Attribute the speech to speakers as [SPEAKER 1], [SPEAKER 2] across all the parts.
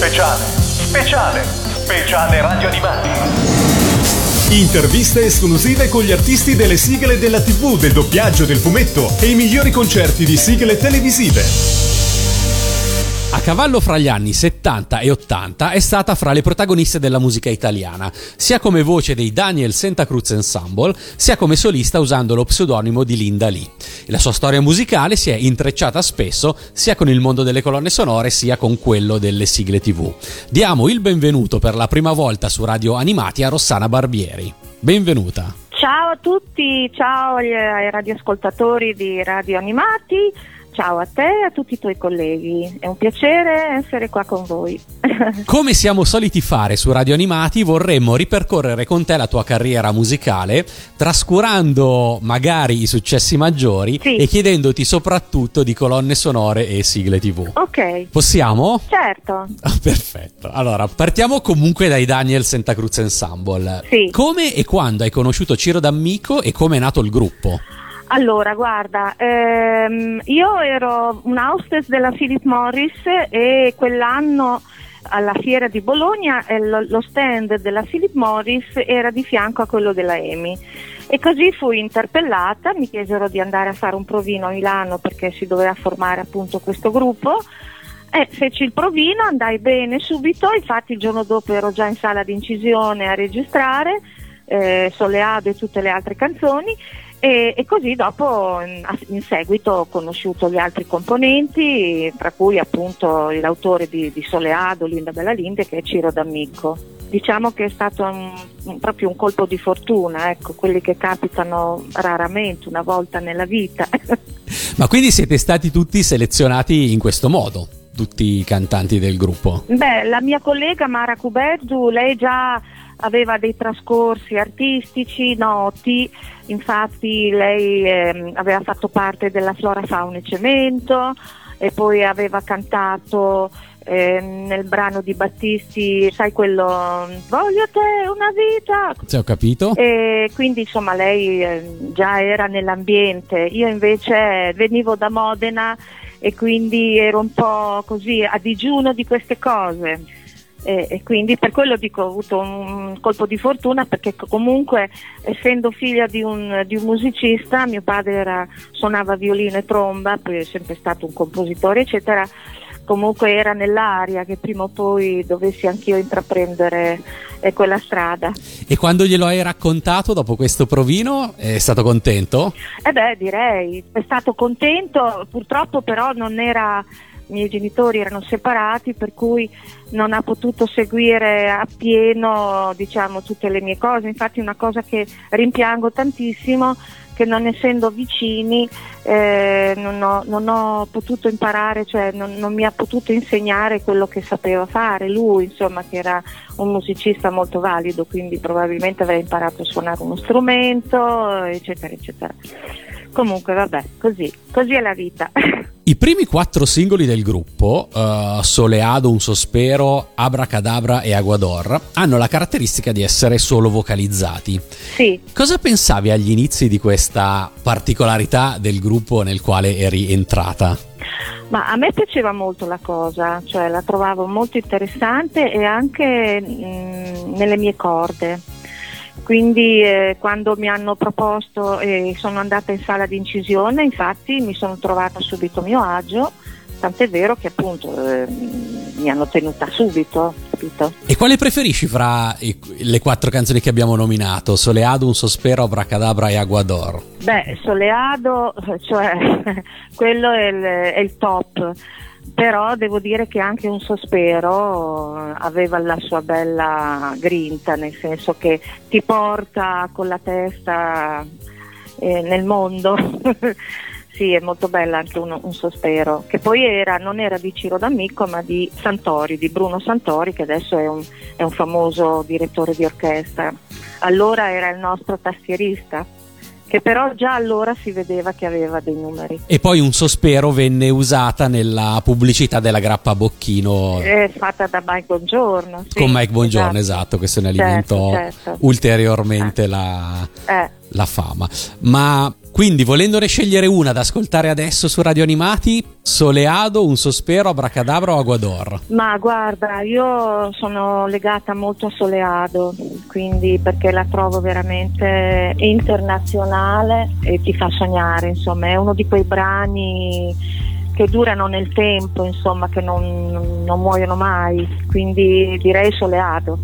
[SPEAKER 1] Speciale, speciale, speciale radio animati.
[SPEAKER 2] Interviste esclusive con gli artisti delle sigle della TV, del doppiaggio, del fumetto e i migliori concerti di sigle televisive.
[SPEAKER 3] A cavallo fra gli anni 70 e 80 è stata fra le protagoniste della musica italiana, sia come voce dei Daniel Santa Cruz Ensemble, sia come solista usando lo pseudonimo di Linda Lee. La sua storia musicale si è intrecciata spesso sia con il mondo delle colonne sonore sia con quello delle sigle TV. Diamo il benvenuto per la prima volta su Radio Animati a Rossana Barbieri. Benvenuta.
[SPEAKER 4] Ciao a tutti, ciao ai radioascoltatori di Radio Animati. Ciao a te e a tutti i tuoi colleghi, è un piacere essere qua con voi.
[SPEAKER 3] Come siamo soliti fare su Radio Animati, vorremmo ripercorrere con te la tua carriera musicale, trascurando magari i successi maggiori
[SPEAKER 4] Sì.
[SPEAKER 3] e chiedendoti soprattutto di colonne sonore e sigle TV.
[SPEAKER 4] Ok,
[SPEAKER 3] Possiamo?
[SPEAKER 4] certo.
[SPEAKER 3] Ah, Perfetto. Allora, partiamo comunque dai Daniel Santa Cruz Ensemble.
[SPEAKER 4] Sì.
[SPEAKER 3] Come e quando hai conosciuto Ciro D'Amico e come è nato il gruppo?
[SPEAKER 4] Allora, guarda, ehm, io ero un hostess della Philip Morris e quell'anno alla fiera di Bologna eh, lo, stand della Philip Morris era di fianco a quello della EMI. E così fui interpellata, mi chiesero di andare a fare un provino a Milano perché si doveva formare appunto questo gruppo. Eh, feci il provino, andai bene subito, infatti il giorno dopo ero già in sala di incisione a registrare eh, Soleado e tutte le altre canzoni e, e così dopo in, seguito ho conosciuto gli altri componenti, tra cui appunto l'autore di, di Soleado, Linda Bella Linde, che è Ciro D'Amico. Diciamo che è stato un- un- proprio un colpo di fortuna, ecco, quelli che capitano raramente, una volta nella vita.
[SPEAKER 3] Ma quindi siete stati tutti selezionati in questo modo, tutti i cantanti del gruppo?
[SPEAKER 4] Beh, la mia collega Mara Cubeddu, lei già aveva dei trascorsi artistici noti, infatti lei ehm, aveva fatto parte della Flora Fauna e Cemento e poi aveva cantato ehm, nel brano di Battisti, sai quello Voglio te una vita,
[SPEAKER 3] Se ho capito?
[SPEAKER 4] e quindi insomma lei eh, già era nell'ambiente, io invece venivo da Modena e quindi ero un po' così a digiuno di queste cose. E, e quindi per quello dico ho avuto un colpo di fortuna perché co- comunque essendo figlia di un, di un musicista mio padre era- suonava violino e tromba poi è sempre stato un compositore eccetera comunque era nell'aria che prima o poi dovessi anch'io intraprendere eh, quella strada
[SPEAKER 3] E quando glielo hai raccontato dopo questo provino, è stato contento?
[SPEAKER 4] Eh beh, direi, è stato contento, purtroppo però non era, i miei genitori erano separati, per cui non ha potuto seguire appieno, diciamo, tutte le mie cose. Infatti una cosa che rimpiango tantissimo che non essendo vicini eh, non, ho, non ho potuto imparare, cioè non, non mi ha potuto insegnare quello che sapeva fare lui, insomma, che era un musicista molto valido, quindi probabilmente avrei imparato a suonare uno strumento, eccetera, eccetera. Comunque, vabbè, così, così è la vita.
[SPEAKER 3] I primi quattro singoli del gruppo, eh, Soleado, Un Sospero, Abracadabra e Aguador, hanno la caratteristica di essere solo vocalizzati.
[SPEAKER 4] sì.
[SPEAKER 3] Cosa pensavi agli inizi di questa particolarità del gruppo nel quale eri entrata?
[SPEAKER 4] Ma a me piaceva molto la cosa, cioè la trovavo molto interessante e anche mm, nelle mie corde. Quindi eh, quando mi hanno proposto e sono andata in sala di incisione, infatti mi sono trovata subito a mio agio, tant'è vero che appunto eh, mi hanno tenuta subito, capito?
[SPEAKER 3] E quale preferisci fra i- le quattro canzoni che abbiamo nominato? Soleado, Un Sospero, Abracadabra e Aguador.
[SPEAKER 4] Beh, Soleado, cioè quello è il, è il top, però devo dire che anche un sospero aveva la sua bella grinta, nel senso che ti porta con la testa eh, nel mondo. sì, è molto bella anche un, un sospero, che poi era, non era di Ciro D'Amico ma di Santori, di Bruno Santori, che adesso è un, è un famoso direttore di orchestra. Allora era il nostro tastierista che però già allora si vedeva che aveva dei numeri.
[SPEAKER 3] E poi Un Sospero venne usata nella pubblicità della grappa Bocchino
[SPEAKER 4] È fatta da Mike Bongiorno. sì,
[SPEAKER 3] con Mike Bongiorno, esatto, questo ne
[SPEAKER 4] Certo,
[SPEAKER 3] alimentò
[SPEAKER 4] certo.
[SPEAKER 3] ulteriormente la,
[SPEAKER 4] Eh,
[SPEAKER 3] la fama. Ma Quindi, volendone scegliere una da ascoltare adesso su Radio Animati, Soleado, Un sospero, Abracadabra o Aguador?
[SPEAKER 4] Ma guarda, io sono legata molto a Soleado, quindi perché la trovo veramente internazionale e ti fa sognare, insomma, è uno di quei brani che durano nel tempo, insomma, che non, non muoiono mai, quindi direi Soleado.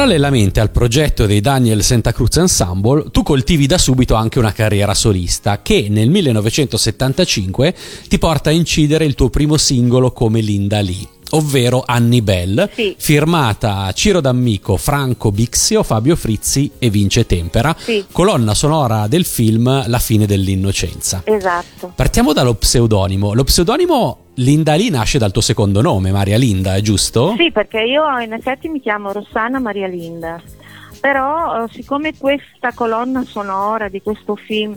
[SPEAKER 3] Parallelamente al progetto dei Daniel Santa Cruz Ensemble, tu coltivi da subito anche una carriera solista che nel 1975 ti porta a incidere il tuo primo singolo come Linda Lee ovvero Annie Bell,
[SPEAKER 4] Sì.
[SPEAKER 3] firmata Ciro D'Amico, Franco Bixio, Fabio Frizzi e Vince Tempera,
[SPEAKER 4] Sì.
[SPEAKER 3] colonna sonora del film La fine dell'innocenza.
[SPEAKER 4] Esatto.
[SPEAKER 3] Partiamo dallo pseudonimo. Lo pseudonimo Linda Lee nasce dal tuo secondo nome, Maria Linda, è giusto?
[SPEAKER 4] Sì, perché io in effetti mi chiamo Rossana Maria Linda, però eh, siccome questa colonna sonora di questo film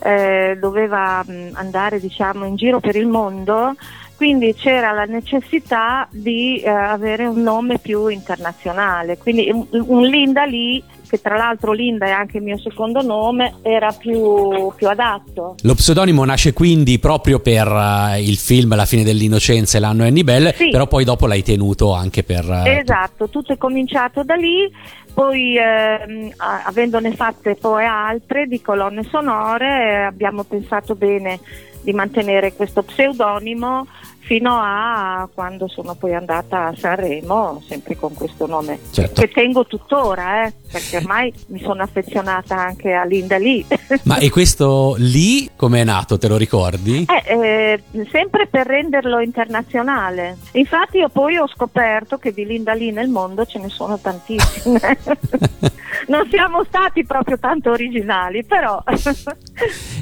[SPEAKER 4] eh, doveva mh, andare diciamo, in giro per il mondo, quindi c'era la necessità di eh, avere un nome più internazionale, quindi un, un Linda lì che tra l'altro Linda è anche il mio secondo nome, era più, più adatto.
[SPEAKER 3] Lo pseudonimo nasce quindi proprio per uh, il film La fine dell'innocenza e l'anno Annie Bell,
[SPEAKER 4] Sì.
[SPEAKER 3] però poi dopo l'hai tenuto anche per... uh,
[SPEAKER 4] Esatto, tutto è cominciato da lì, poi ehm, avendone fatte poi altre di colonne sonore eh, abbiamo pensato bene di mantenere questo pseudonimo fino a quando sono poi andata a Sanremo, sempre con questo nome,
[SPEAKER 3] Certo.
[SPEAKER 4] che tengo tuttora, eh, perché ormai mi sono affezionata anche a Linda Lee.
[SPEAKER 3] Ma e questo lì come è nato, te lo ricordi?
[SPEAKER 4] Eh, eh, sempre per renderlo internazionale. Infatti io poi ho scoperto che di Linda Lee nel mondo ce ne sono tantissime. non siamo stati proprio tanto originali, però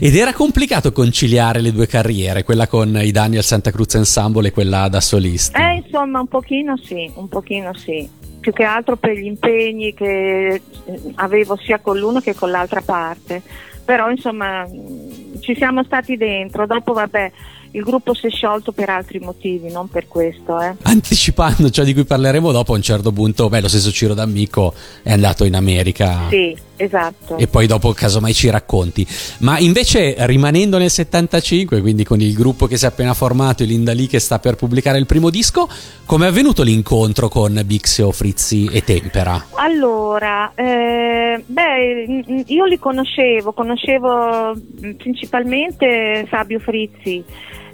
[SPEAKER 3] Ed era complicato conciliare le due carriere, quella con i Daniel Santa Cruz Ensemble e quella da solista.
[SPEAKER 4] eh, insomma un pochino sì, un pochino sì. Più che altro per gli impegni che eh, avevo sia con l'uno che con l'altra parte. Però insomma mh, ci siamo stati dentro. Dopo vabbè, il gruppo si è sciolto per altri motivi, non per questo, eh.
[SPEAKER 3] Anticipando ciò di cui parleremo dopo, a un certo punto, beh, lo stesso Ciro D'Amico è andato in America.
[SPEAKER 4] Sì, esatto.
[SPEAKER 3] E poi dopo casomai ci racconti. Ma invece rimanendo nel 75, quindi con il gruppo che si è appena formato e Linda Lee che sta per pubblicare il primo disco, come è avvenuto l'incontro con Bixio, Frizzi e Tempera?
[SPEAKER 4] Allora, eh, beh, mm, io li conoscevo, conoscevo mm, principalmente Fabio Frizzi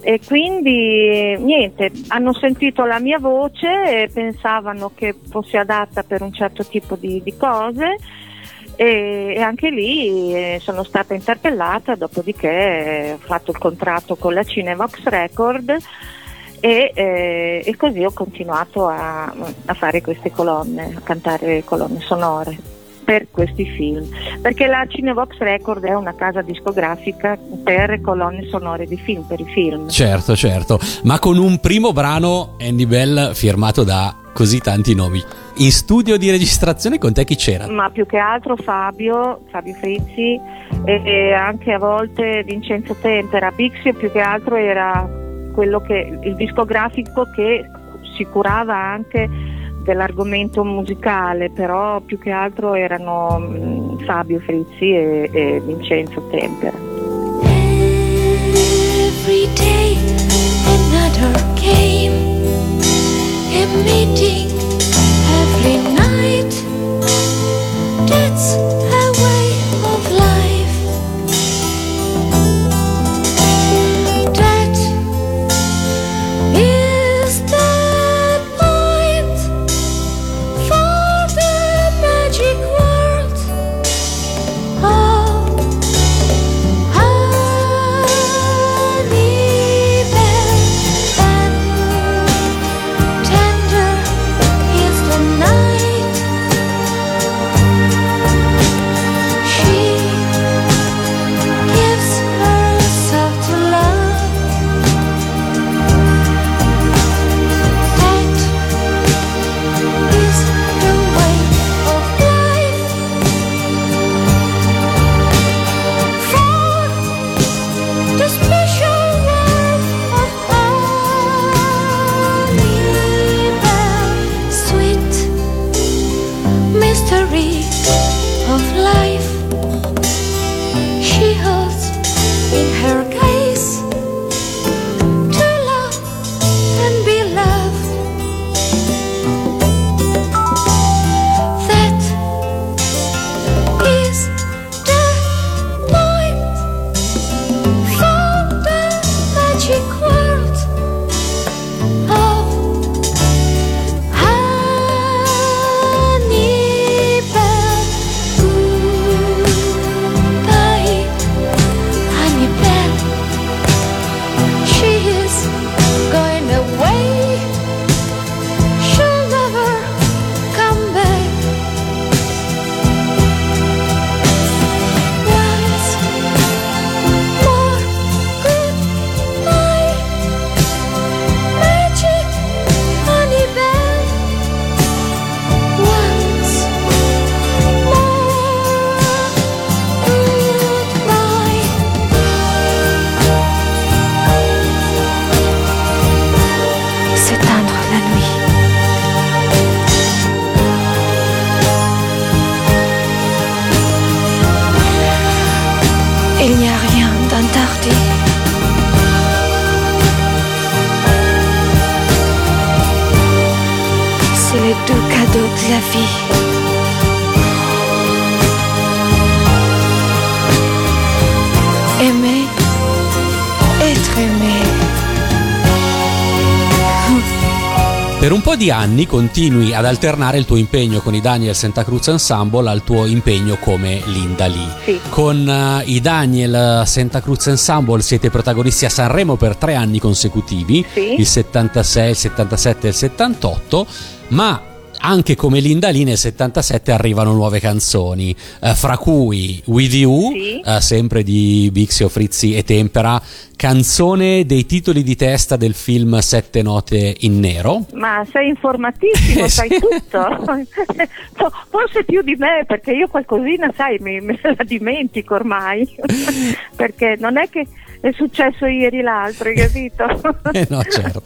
[SPEAKER 4] e quindi niente, hanno sentito la mia voce e pensavano che fosse adatta per un certo tipo di, di cose. E, e anche lì eh, sono stata interpellata, dopodiché eh, ho fatto il contratto con la Cinevox Record e, eh, e così ho continuato a, a fare queste colonne, a cantare colonne sonore per questi film, perché la Cinevox Record è una casa discografica per colonne sonore di film, per i film.
[SPEAKER 3] Certo, certo, ma con un primo brano Andy Bell firmato da così tanti nomi. In studio di registrazione con te chi c'era?
[SPEAKER 4] Ma più che altro Fabio, Fabio Frizzi e, e anche a volte Vincenzo Tempera. Bixio più che altro era quello che, il discografico che si curava anche dell'argomento musicale, però più che altro erano mm, Fabio Frizzi e, e Vincenzo Tempera.
[SPEAKER 5] Every day another game, a every night. That's a la vie. Aimer, être aimé.
[SPEAKER 3] Per un po' di anni continui ad alternare il tuo impegno con i Daniel Santa Cruz Ensemble al tuo impegno come Linda Lee.
[SPEAKER 4] Sì.
[SPEAKER 3] Con eh, i Daniel Santa Cruz Ensemble siete protagonisti a Sanremo per tre anni consecutivi,
[SPEAKER 4] Sì.
[SPEAKER 3] il 76, il 77 e il 78, ma anche come Linda Lee nel 77 arrivano nuove canzoni, eh, fra cui With You,
[SPEAKER 4] Sì.
[SPEAKER 3] eh, sempre di Bixio, Frizzi e Tempera, canzone dei titoli di testa del film Sette note in nero.
[SPEAKER 4] Ma sei informatissimo,
[SPEAKER 3] Eh,
[SPEAKER 4] sai tutto. Fo- Forse più di me, perché io qualcosina, sai, mi, me la dimentico ormai. perché non è che è successo ieri l'altro, hai capito?
[SPEAKER 3] Eh no, certo.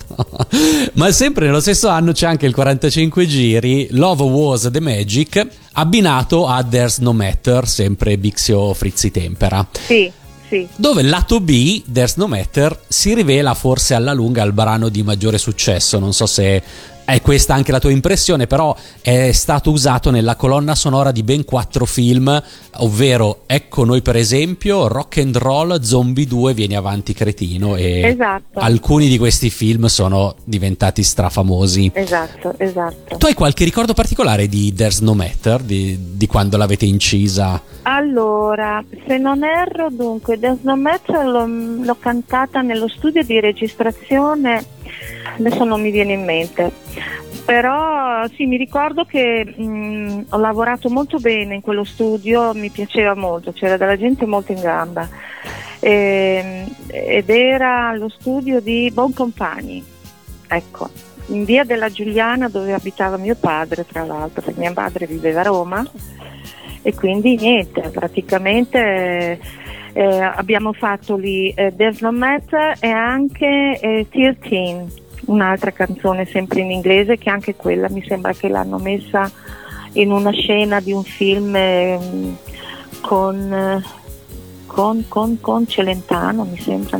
[SPEAKER 3] Ma sempre nello stesso anno c'è anche il 45 giri Love Was the Magic abbinato a There's No Matter, sempre Bixio Frizzi Tempera.
[SPEAKER 4] sì, sì.
[SPEAKER 3] Dove il lato B, There's No Matter, si rivela forse alla lunga il brano di maggiore successo. Non so se è questa anche la tua impressione, però è stato usato nella colonna sonora di ben quattro film, ovvero Ecco noi per esempio, Rock and Roll, Zombie 2, Vieni avanti cretino e
[SPEAKER 4] Esatto.
[SPEAKER 3] alcuni di questi film sono diventati strafamosi.
[SPEAKER 4] Esatto, esatto.
[SPEAKER 3] Tu hai qualche ricordo particolare di There's No Matter, di, di quando l'avete incisa?
[SPEAKER 4] Allora, se non erro, dunque, There's No Matter l'ho, l'ho cantata nello studio di registrazione, adesso non mi viene in mente, però sì, mi ricordo che mh, ho lavorato molto bene in quello studio, mi piaceva molto, c'era della gente molto in gamba. Ehm, ed era lo studio di Boncompagni, ecco, in via della Giuliana dove abitava mio padre, tra l'altro, perché mia madre viveva a Roma. E quindi niente, praticamente eh, abbiamo fatto lì eh, There's No Matter e anche eh, 13, un'altra canzone sempre in inglese che anche quella mi sembra che l'hanno messa in una scena di un film ehm, con, eh, con, con, con Celentano, mi sembra.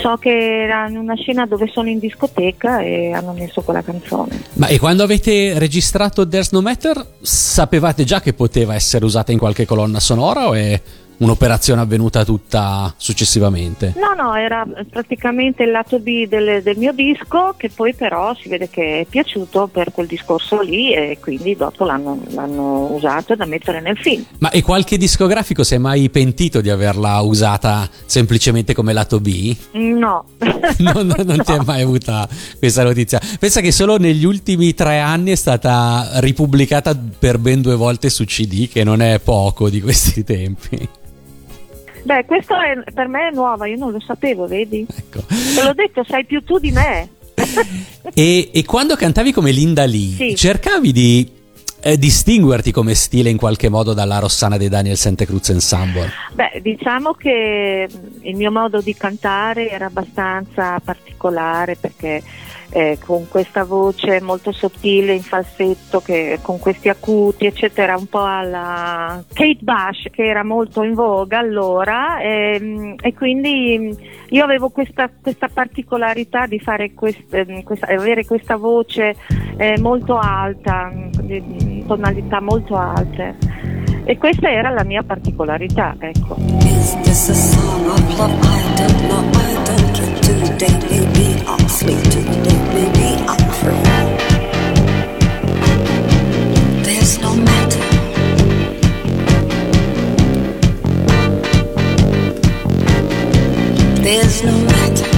[SPEAKER 4] So che era in una scena dove sono in discoteca e hanno messo quella canzone.
[SPEAKER 3] Ma e quando avete registrato There's No Matter, sapevate già che poteva essere usata in qualche colonna sonora o è un'operazione avvenuta tutta successivamente?
[SPEAKER 4] No, no, era praticamente il lato B del, del mio disco che poi però si vede che è piaciuto per quel discorso lì e quindi dopo l'hanno, l'hanno usato da mettere nel film.
[SPEAKER 3] Ma e qualche discografico si è mai pentito di averla usata semplicemente come lato B?
[SPEAKER 4] No.
[SPEAKER 3] Non, non- non ti è mai avuta questa notizia. Pensa che solo negli ultimi tre anni è stata ripubblicata per ben due volte su CD, che non è poco di questi tempi.
[SPEAKER 4] Beh, questo è, per me è nuova, io non lo sapevo, vedi?
[SPEAKER 3] Ecco.
[SPEAKER 4] Te l'ho detto, sai più tu di me.
[SPEAKER 3] E, e quando cantavi come Linda Lee,
[SPEAKER 4] Sì.
[SPEAKER 3] cercavi di eh, distinguerti come stile in qualche modo dalla Rossana dei Daniel Santa Cruz Ensemble?
[SPEAKER 4] Beh, diciamo che mh, il mio modo di cantare era abbastanza particolare perché eh, con questa voce molto sottile in falsetto, che, con questi acuti, eccetera, un po' alla Kate Bush che era molto in voga allora ehm, e quindi io avevo questa, questa particolarità di fare quest- ehm, questa- avere questa voce eh, molto alta, di tonalità molto alte. E questa era la mia particolarità, ecco.
[SPEAKER 6] Is this a song of love? I don't know. I don't care. Today maybe I'll sleep. Today maybe I'm free. There's no matter. There's no matter.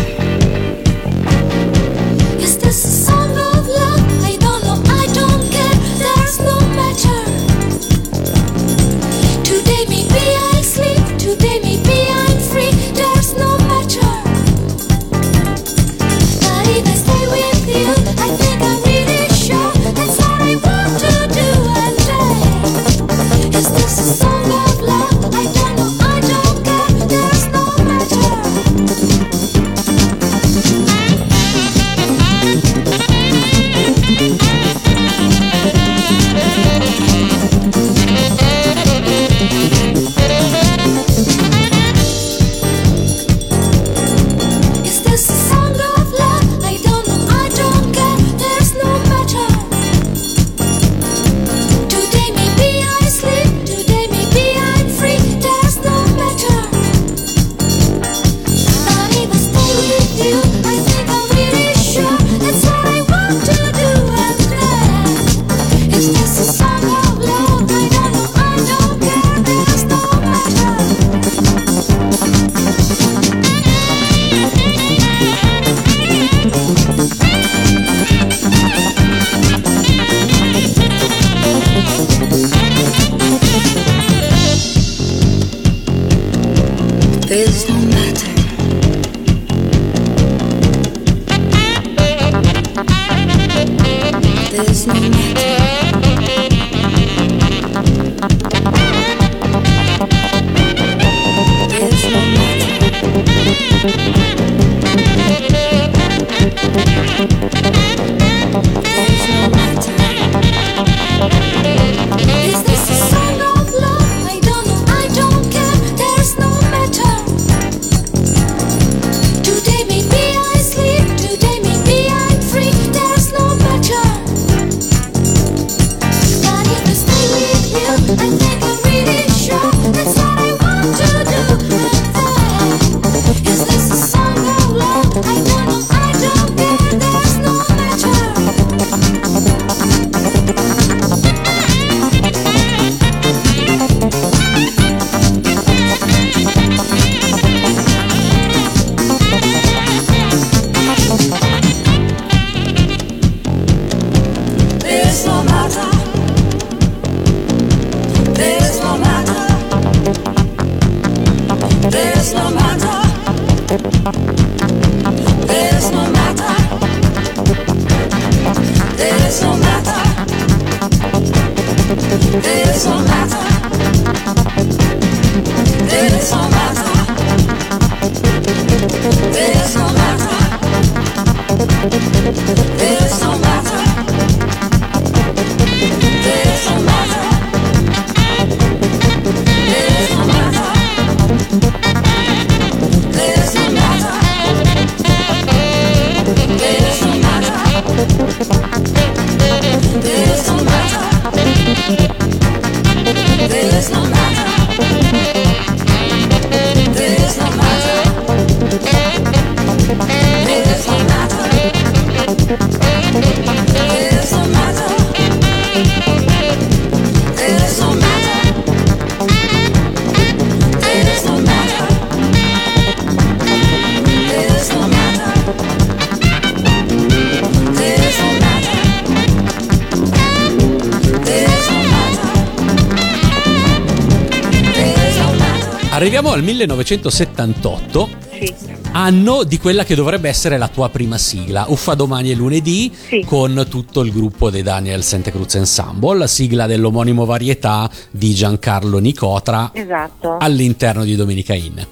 [SPEAKER 3] Al 1978,
[SPEAKER 4] Sì.
[SPEAKER 3] anno di quella che dovrebbe essere la tua prima sigla. Uffa domani è lunedì
[SPEAKER 4] Sì.
[SPEAKER 3] con tutto il gruppo dei Daniel Santa Cruz Ensemble, la sigla dell'omonimo varietà di Giancarlo Nicotra
[SPEAKER 4] Esatto.
[SPEAKER 3] all'interno di Domenica In.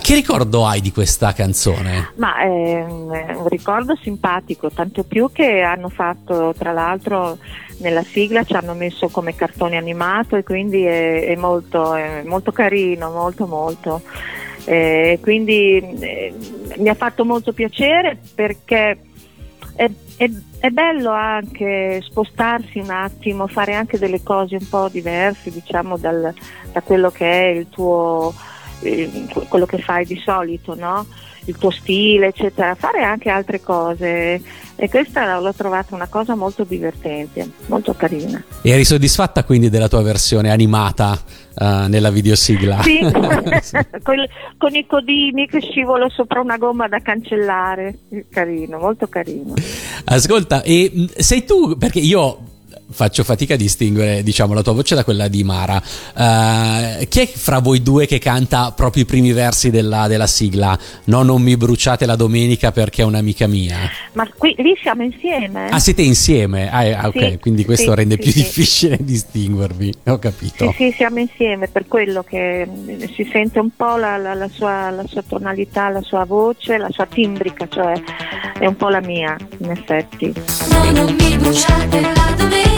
[SPEAKER 3] Che ricordo hai di questa canzone?
[SPEAKER 4] Ma un è un ricordo simpatico, tanto più che hanno fatto, tra l'altro, nella sigla ci hanno messo come cartone animato e quindi è, è molto, è molto carino, molto molto. Eh, quindi eh, mi ha fatto molto piacere perché è, è- è bello anche spostarsi un attimo, fare anche delle cose un po' diverse, diciamo, dal- da quello che è il tuo eh, quello che fai di solito, no? Il tuo stile, eccetera, fare anche altre cose e questa l'ho trovata una cosa molto divertente, molto carina.
[SPEAKER 3] E eri soddisfatta quindi della tua versione animata eh, nella videosigla?
[SPEAKER 4] Sì, con, con i codini che scivolo sopra una gomma da cancellare, carino, molto carino.
[SPEAKER 3] Ascolta, e sei tu, perché io faccio fatica a distinguere, diciamo, la tua voce da quella di Mara. Eh, chi è fra voi due che canta proprio i primi versi della, della sigla? No, non mi bruciate la domenica perché è un'amica mia.
[SPEAKER 4] Ma qui, lì siamo insieme?
[SPEAKER 3] Ah, siete insieme? Ah, eh, ok,
[SPEAKER 4] Sì,
[SPEAKER 3] quindi questo
[SPEAKER 4] sì,
[SPEAKER 3] rende
[SPEAKER 4] sì,
[SPEAKER 3] più
[SPEAKER 4] sì.
[SPEAKER 3] difficile distinguervi. Ho capito.
[SPEAKER 4] Sì, sì, siamo insieme, per quello che mm, si sente un po' la, la- la sua, la sua tonalità, la sua voce, la sua timbrica, cioè è un po' la mia, in effetti.
[SPEAKER 5] No, non mi bruciate la domenica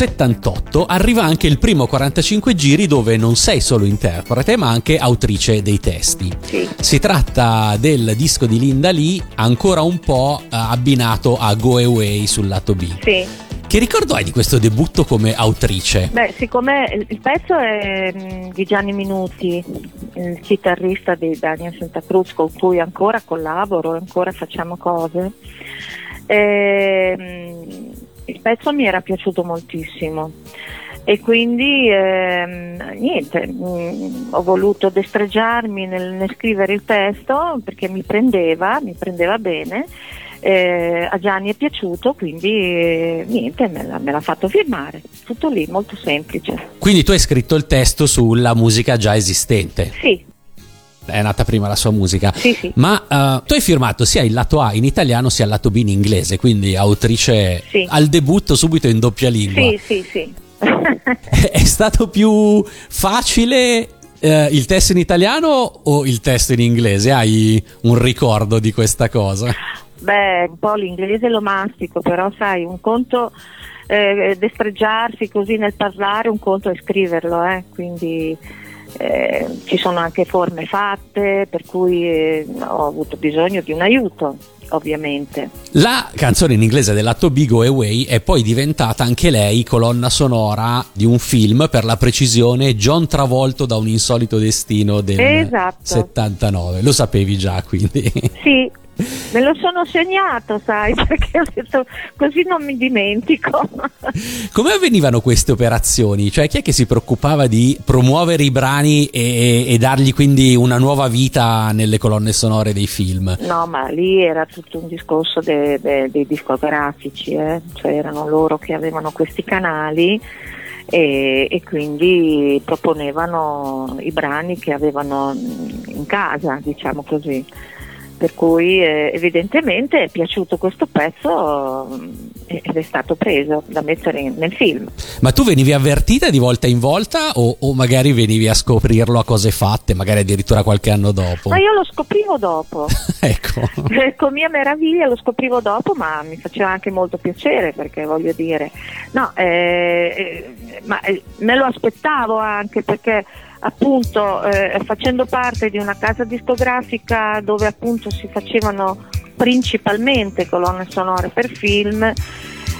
[SPEAKER 3] 1978 arriva anche il primo 45 giri dove non sei solo interprete ma anche autrice dei testi.
[SPEAKER 4] Sì.
[SPEAKER 3] Si tratta del disco di Linda Lee ancora un po' eh, abbinato a Go Away sul lato B.
[SPEAKER 4] Sì.
[SPEAKER 3] Che ricordo hai di questo debutto come autrice?
[SPEAKER 4] Beh, siccome il- pezzo è mm, di Gianni Minuti, il chitarrista di Daniel Santa Cruz con cui ancora collaboro, ancora facciamo cose, ehm, pezzo mi era piaciuto moltissimo e quindi ehm, niente, mm, ho voluto destreggiarmi nel, nel scrivere il testo perché mi prendeva, mi prendeva bene. eh, a Gianni è piaciuto, quindi eh, niente, me l'ha, me l'ha fatto firmare. Tutto lì, molto semplice.
[SPEAKER 3] Quindi tu hai scritto il testo sulla musica già esistente.
[SPEAKER 4] Sì,
[SPEAKER 3] È nata prima la sua musica.
[SPEAKER 4] sì, sì.
[SPEAKER 3] Ma eh, tu hai firmato sia il lato A in italiano sia il lato B in inglese, quindi autrice
[SPEAKER 4] Sì.
[SPEAKER 3] al debutto subito in doppia lingua.
[SPEAKER 4] Sì, sì, sì.
[SPEAKER 3] È stato più facile eh, il testo in italiano o il testo in inglese? Hai un ricordo di questa cosa?
[SPEAKER 4] Beh, un po' l'inglese lo mastico, però sai, un conto eh, destreggiarsi così nel parlare, un conto è scriverlo, eh, quindi eh, ci sono anche forme fatte, per cui eh, ho avuto bisogno di un aiuto, ovviamente.
[SPEAKER 3] La canzone in inglese dell'atto B Go Away è poi diventata anche lei colonna sonora di un film, per la precisione John Travolto da un insolito destino del
[SPEAKER 4] Esatto.
[SPEAKER 3] 79. Lo sapevi già quindi.
[SPEAKER 4] Sì, me lo sono segnato, sai, perché ho detto così non mi dimentico.
[SPEAKER 3] Come avvenivano queste operazioni? Cioè chi è che si preoccupava di promuovere i brani e, e dargli quindi una nuova vita nelle colonne sonore dei film?
[SPEAKER 4] No, ma lì era tutto un discorso de- de- dei discografici, eh? cioè erano loro che avevano questi canali e, e quindi proponevano i brani che avevano in casa, diciamo così. Per cui eh, evidentemente è piaciuto questo pezzo mm, ed è stato preso da mettere in- nel film.
[SPEAKER 3] Ma tu venivi avvertita di volta in volta o, o magari venivi a scoprirlo a cose fatte, magari addirittura qualche anno dopo?
[SPEAKER 4] Ma io lo scoprivo dopo.
[SPEAKER 3] ecco.
[SPEAKER 4] Eh, Con mia meraviglia lo scoprivo dopo, ma mi faceva anche molto piacere perché voglio dire, no, eh, eh, ma eh, me lo aspettavo anche perché appunto eh, facendo parte di una casa discografica dove appunto si facevano principalmente colonne sonore per film,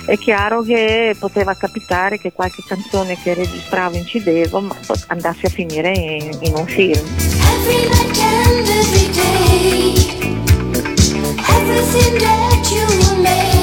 [SPEAKER 4] è chiaro che poteva capitare che qualche canzone che registravo incidevo ma andasse a finire in, in un film.
[SPEAKER 5] Every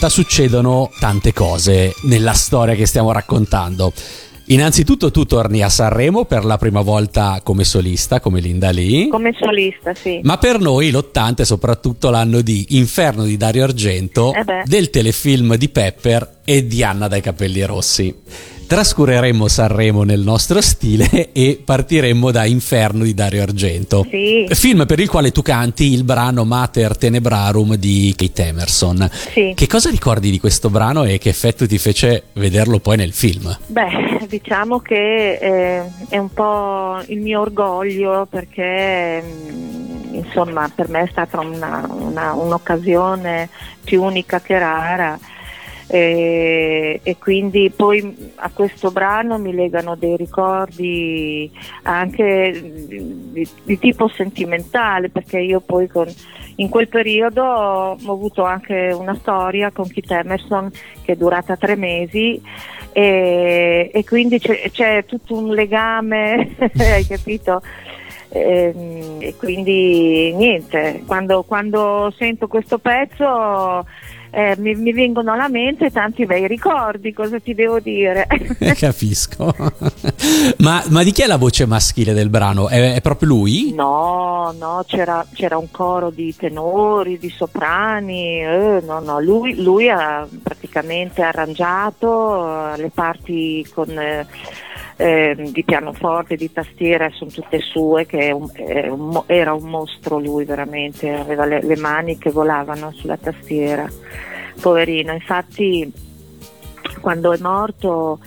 [SPEAKER 3] 1980 succedono tante cose nella storia che stiamo raccontando. Innanzitutto tu torni a Sanremo per la prima volta come solista, come Linda Lee.
[SPEAKER 4] Come solista, sì.
[SPEAKER 3] Ma per noi l'80 è soprattutto l'anno di Inferno di Dario Argento,
[SPEAKER 4] Eh
[SPEAKER 3] del telefilm di Pepper e di Anna dai capelli rossi. Trascureremmo Sanremo nel nostro stile e partiremmo da Inferno di Dario Argento.
[SPEAKER 4] Sì.
[SPEAKER 3] Film per il quale tu canti il brano Mater Tenebrarum di Kate Emerson.
[SPEAKER 4] Sì.
[SPEAKER 3] Che cosa ricordi di questo brano e che effetto ti fece vederlo poi nel film?
[SPEAKER 4] Beh, diciamo che eh, è un po' il mio orgoglio perché mm, insomma per me è stata una- una- un'occasione più unica che rara e, e quindi poi a questo brano mi legano dei ricordi anche di, di tipo sentimentale perché io poi con- in quel periodo ho avuto anche una storia con Keith Emerson che è durata tre mesi e, e quindi c'è, c'è tutto un legame, hai capito? Ehm, E, quindi niente, quando, quando sento questo pezzo eh, mi, mi vengono alla mente tanti bei ricordi, cosa ti devo dire?
[SPEAKER 3] Eh, Capisco. ma, ma di chi è la voce maschile del brano? È, è proprio lui?
[SPEAKER 4] No, no, c'era, c'era un coro di tenori, di soprani, eh, no, no, lui, lui ha praticamente arrangiato eh, le parti con, eh, eh, di pianoforte, di tastiera, sono tutte sue, che un- un era un mostro lui veramente, aveva le, le mani che volavano sulla tastiera, poverino, infatti quando è morto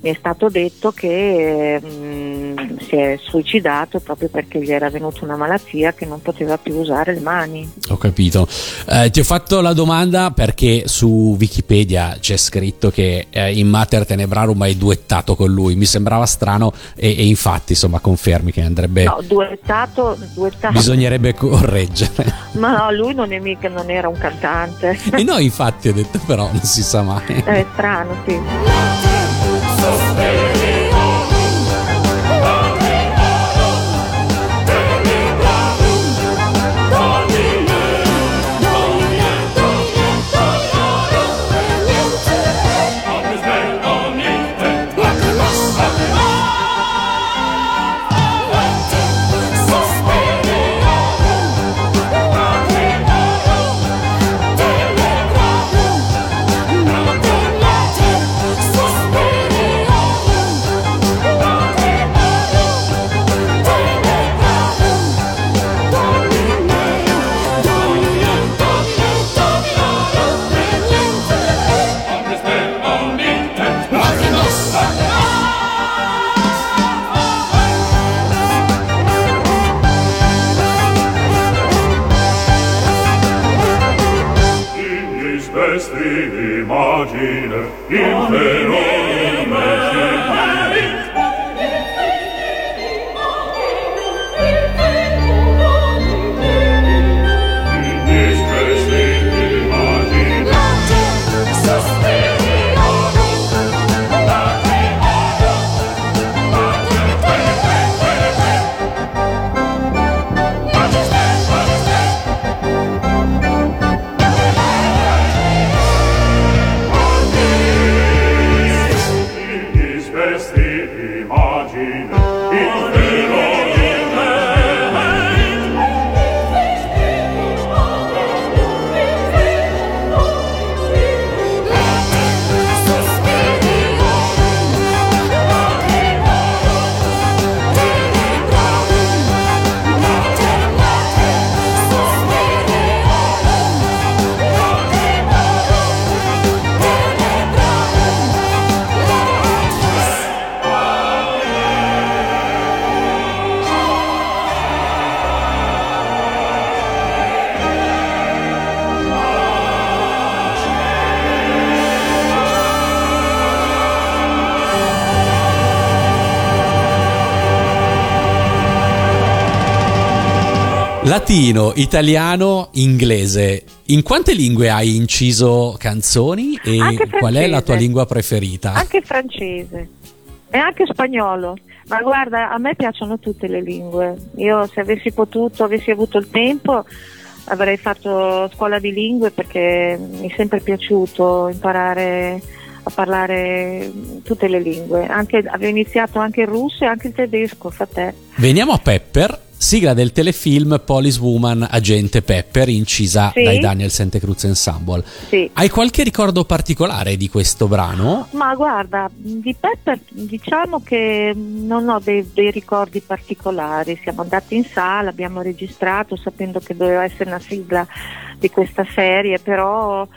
[SPEAKER 4] mi è stato detto che mm, si è suicidato proprio perché gli era venuta una malattia che non poteva più usare le mani.
[SPEAKER 3] Ho capito. Eh, ti ho fatto la domanda perché su Wikipedia c'è scritto che eh, in Mater Tenebrarum hai duettato con lui. Mi sembrava strano e, e infatti, insomma, confermi che andrebbe.
[SPEAKER 4] No, duettato, duettato.
[SPEAKER 3] Bisognerebbe correggere.
[SPEAKER 4] Ma no, lui non, è mica, non era un cantante.
[SPEAKER 3] e no, infatti, ho detto, però non si sa mai.
[SPEAKER 4] È strano, sì.
[SPEAKER 7] Gli fine, in vero
[SPEAKER 3] Latino, italiano, inglese. In quante lingue hai inciso canzoni e qual è la tua lingua preferita?
[SPEAKER 4] Anche francese e anche spagnolo. Ma guarda, a me piacciono tutte le lingue. Io se avessi potuto, avessi avuto il tempo, avrei fatto scuola di lingue perché mi è sempre piaciuto imparare a parlare tutte le lingue. Anche, avevo iniziato anche il russo e anche il tedesco, fa te.
[SPEAKER 3] Veniamo a Pepper, sigla del telefilm Police Woman Agente Pepper, incisa
[SPEAKER 4] Sì.
[SPEAKER 3] dai Daniel Santa Cruz Ensemble.
[SPEAKER 4] Sì.
[SPEAKER 3] Hai qualche ricordo particolare di questo brano?
[SPEAKER 4] Ma guarda, di Pepper diciamo che non ho dei, dei ricordi particolari. Siamo andati in sala, abbiamo registrato sapendo che doveva essere una sigla di questa serie, però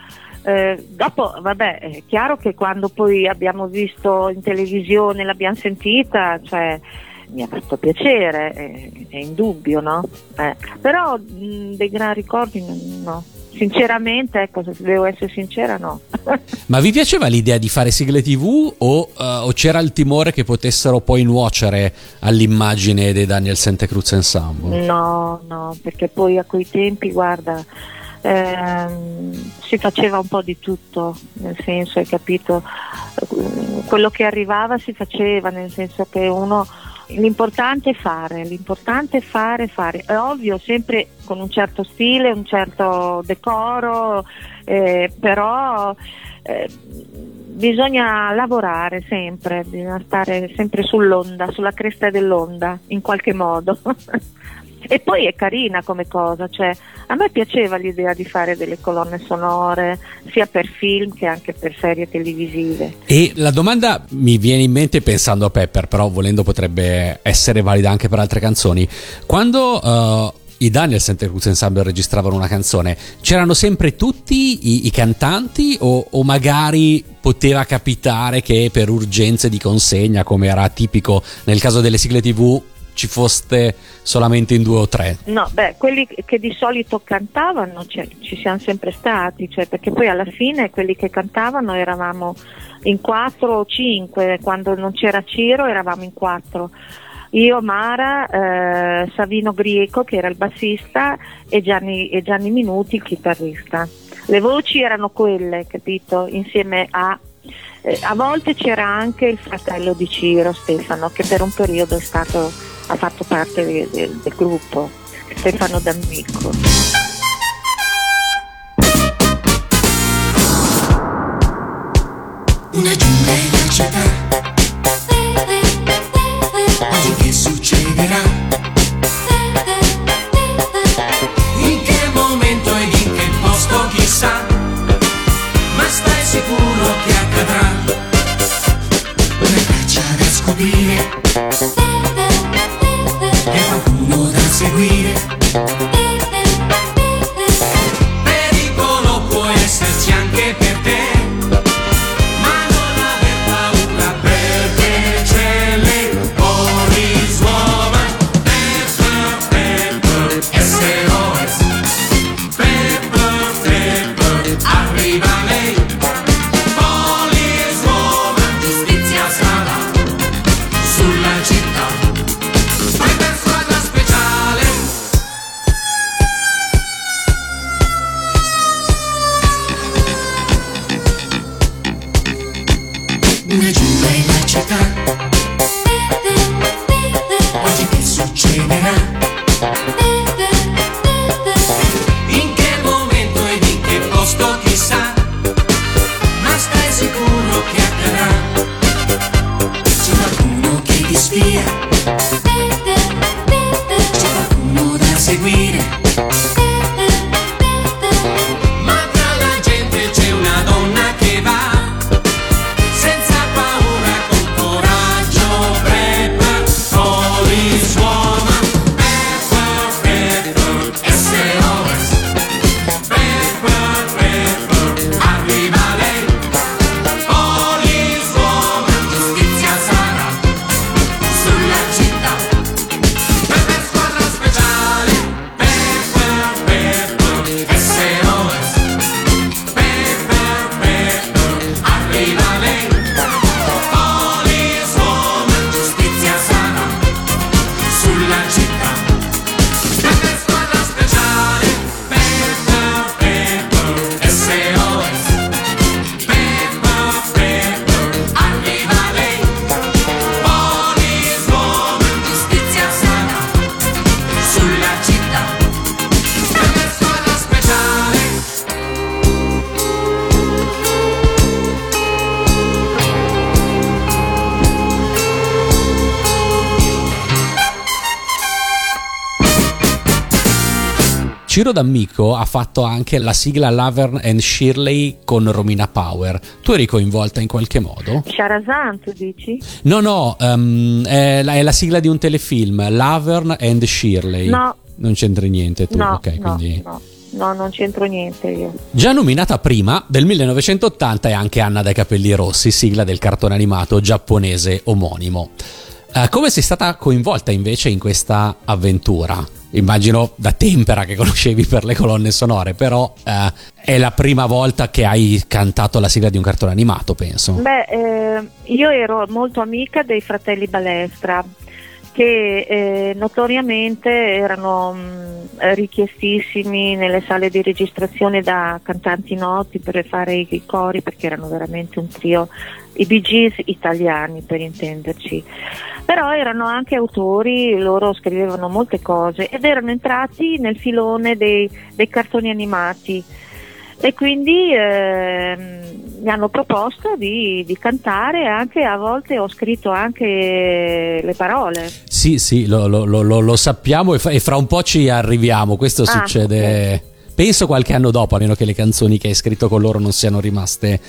[SPEAKER 4] eh, dopo, vabbè, è chiaro che quando poi abbiamo visto in televisione, l'abbiamo sentita, cioè mi ha fatto piacere, è, è indubbio, no? Eh, però mh, dei gran ricordi no. Sinceramente, ecco, se devo essere sincera, no.
[SPEAKER 3] Ma vi piaceva l'idea di fare sigle TV o, eh, o c'era il timore che potessero poi nuocere all'immagine dei Daniel Santa Cruz Ensemble?
[SPEAKER 4] No, no, perché poi a quei tempi, guarda, ehm, si faceva un po' di tutto, nel senso, hai capito, Eh, quello che arrivava si faceva, nel senso che uno, l'importante è fare, l'importante è fare, fare, è ovvio, sempre con un certo stile, un certo decoro, eh, però eh, bisogna lavorare sempre, bisogna stare sempre sull'onda, sulla cresta dell'onda, in qualche modo. e poi è carina come cosa, cioè a me piaceva l'idea di fare delle colonne sonore, sia per film che anche per serie televisive.
[SPEAKER 3] E la domanda mi viene in mente pensando a Pepper, però volendo potrebbe essere valida anche per altre canzoni. Quando eh, i Daniel Santa Cruz Ensemble registravano una canzone, c'erano sempre tutti i, i cantanti o, o magari poteva capitare che per urgenze di consegna, come era tipico nel caso delle sigle TV, ci foste solamente in due o tre?
[SPEAKER 4] No, beh, quelli che di solito cantavano cioè, ci siamo sempre stati, cioè, perché poi alla fine quelli che cantavano eravamo in quattro o cinque, quando non c'era Ciro eravamo in quattro. Io, Mara, eh, Savino Grieco che era il bassista e Gianni, e Gianni Minuti il chitarrista. Le voci erano quelle, capito? Insieme a... eh, a volte c'era anche il fratello di Ciro, Stefano, che per un periodo è stato, ha fatto parte de- de- del gruppo, Stefano D'Amico.
[SPEAKER 8] my
[SPEAKER 3] Ciro D'Amico ha fatto anche la sigla Laverne and Shirley con Romina Power. Tu eri coinvolta in qualche modo?
[SPEAKER 4] Sharazan, tu dici?
[SPEAKER 3] No, no, ehm, è, la, è la sigla di un telefilm, Laverne and Shirley.
[SPEAKER 4] No.
[SPEAKER 3] Non c'entri niente tu,
[SPEAKER 4] No,
[SPEAKER 3] ok,
[SPEAKER 4] no,
[SPEAKER 3] quindi...
[SPEAKER 4] no, no, non c'entro niente io.
[SPEAKER 3] Già nominata prima, del 1980 è anche Anna dai capelli rossi, sigla del cartone animato giapponese omonimo. Eh, come sei stata coinvolta invece in questa avventura? Immagino da tempera che conoscevi per le colonne sonore, però eh, è la prima volta che hai cantato la sigla di un cartone animato, penso.
[SPEAKER 4] Beh, eh, io ero molto amica dei fratelli Balestra che eh, notoriamente erano mh, richiestissimi nelle sale di registrazione da cantanti noti per fare i, i cori perché erano veramente un trio, i Bee Gees italiani per intenderci. Però erano anche autori, loro scrivevano molte cose ed erano entrati nel filone dei, dei cartoni animati e quindi ehm, mi hanno proposto di, di cantare anche a volte ho scritto anche le parole.
[SPEAKER 3] Sì, sì, lo, lo- lo- lo- sappiamo e, fa- e fra un po' ci arriviamo. Questo
[SPEAKER 4] Ah,
[SPEAKER 3] succede, penso, qualche anno dopo, a meno che le canzoni che hai scritto con loro non siano rimaste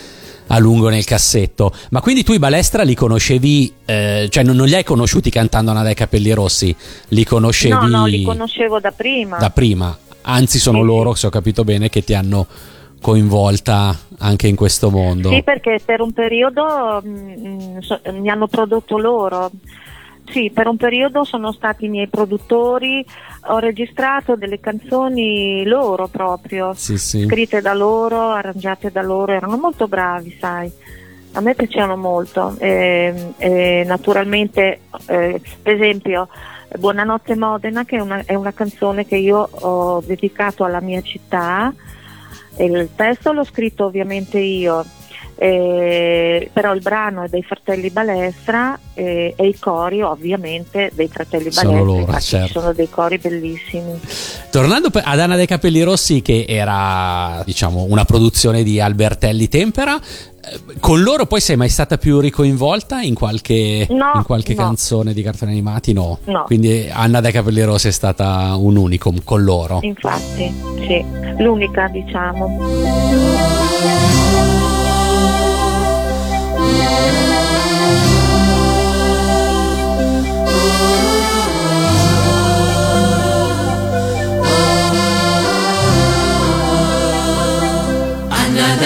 [SPEAKER 3] a lungo nel cassetto. Ma quindi tu i Balestra li conoscevi, eh, cioè non, non li hai conosciuti cantando Anna dai capelli rossi, li conoscevi
[SPEAKER 4] No, no, li conoscevo da prima.
[SPEAKER 3] da prima. Anzi, sono
[SPEAKER 4] Sì,
[SPEAKER 3] loro, se ho capito bene, che ti hanno coinvolta anche in questo mondo.
[SPEAKER 4] Sì, perché per un periodo mm, so- mi hanno prodotto loro. Sì, per un periodo sono stati i miei produttori, ho registrato delle canzoni loro proprio,
[SPEAKER 3] Sì, sì.
[SPEAKER 4] scritte da loro, arrangiate da loro, erano molto bravi, sai. A me piacevano molto. E, e naturalmente, eh, per esempio, Buonanotte Modena, che è una, è una canzone che io ho dedicato alla mia città, il testo l'ho scritto ovviamente io, eh, però il brano è dei fratelli Balestra eh, e i cori ovviamente dei fratelli
[SPEAKER 3] Sono
[SPEAKER 4] Balestra,
[SPEAKER 3] loro,
[SPEAKER 4] infatti
[SPEAKER 3] certo.
[SPEAKER 4] sono dei cori bellissimi.
[SPEAKER 3] Tornando ad Anna dei capelli rossi, che era diciamo una produzione di Albertelli Tempera, eh, con loro poi sei mai stata più ricoinvolta in qualche,
[SPEAKER 4] No,
[SPEAKER 3] in qualche
[SPEAKER 4] no.
[SPEAKER 3] canzone di cartoni animati? No.
[SPEAKER 4] No.
[SPEAKER 3] Quindi Anna dai capelli rossi è stata un unicum con loro.
[SPEAKER 4] Infatti, sì, l'unica diciamo.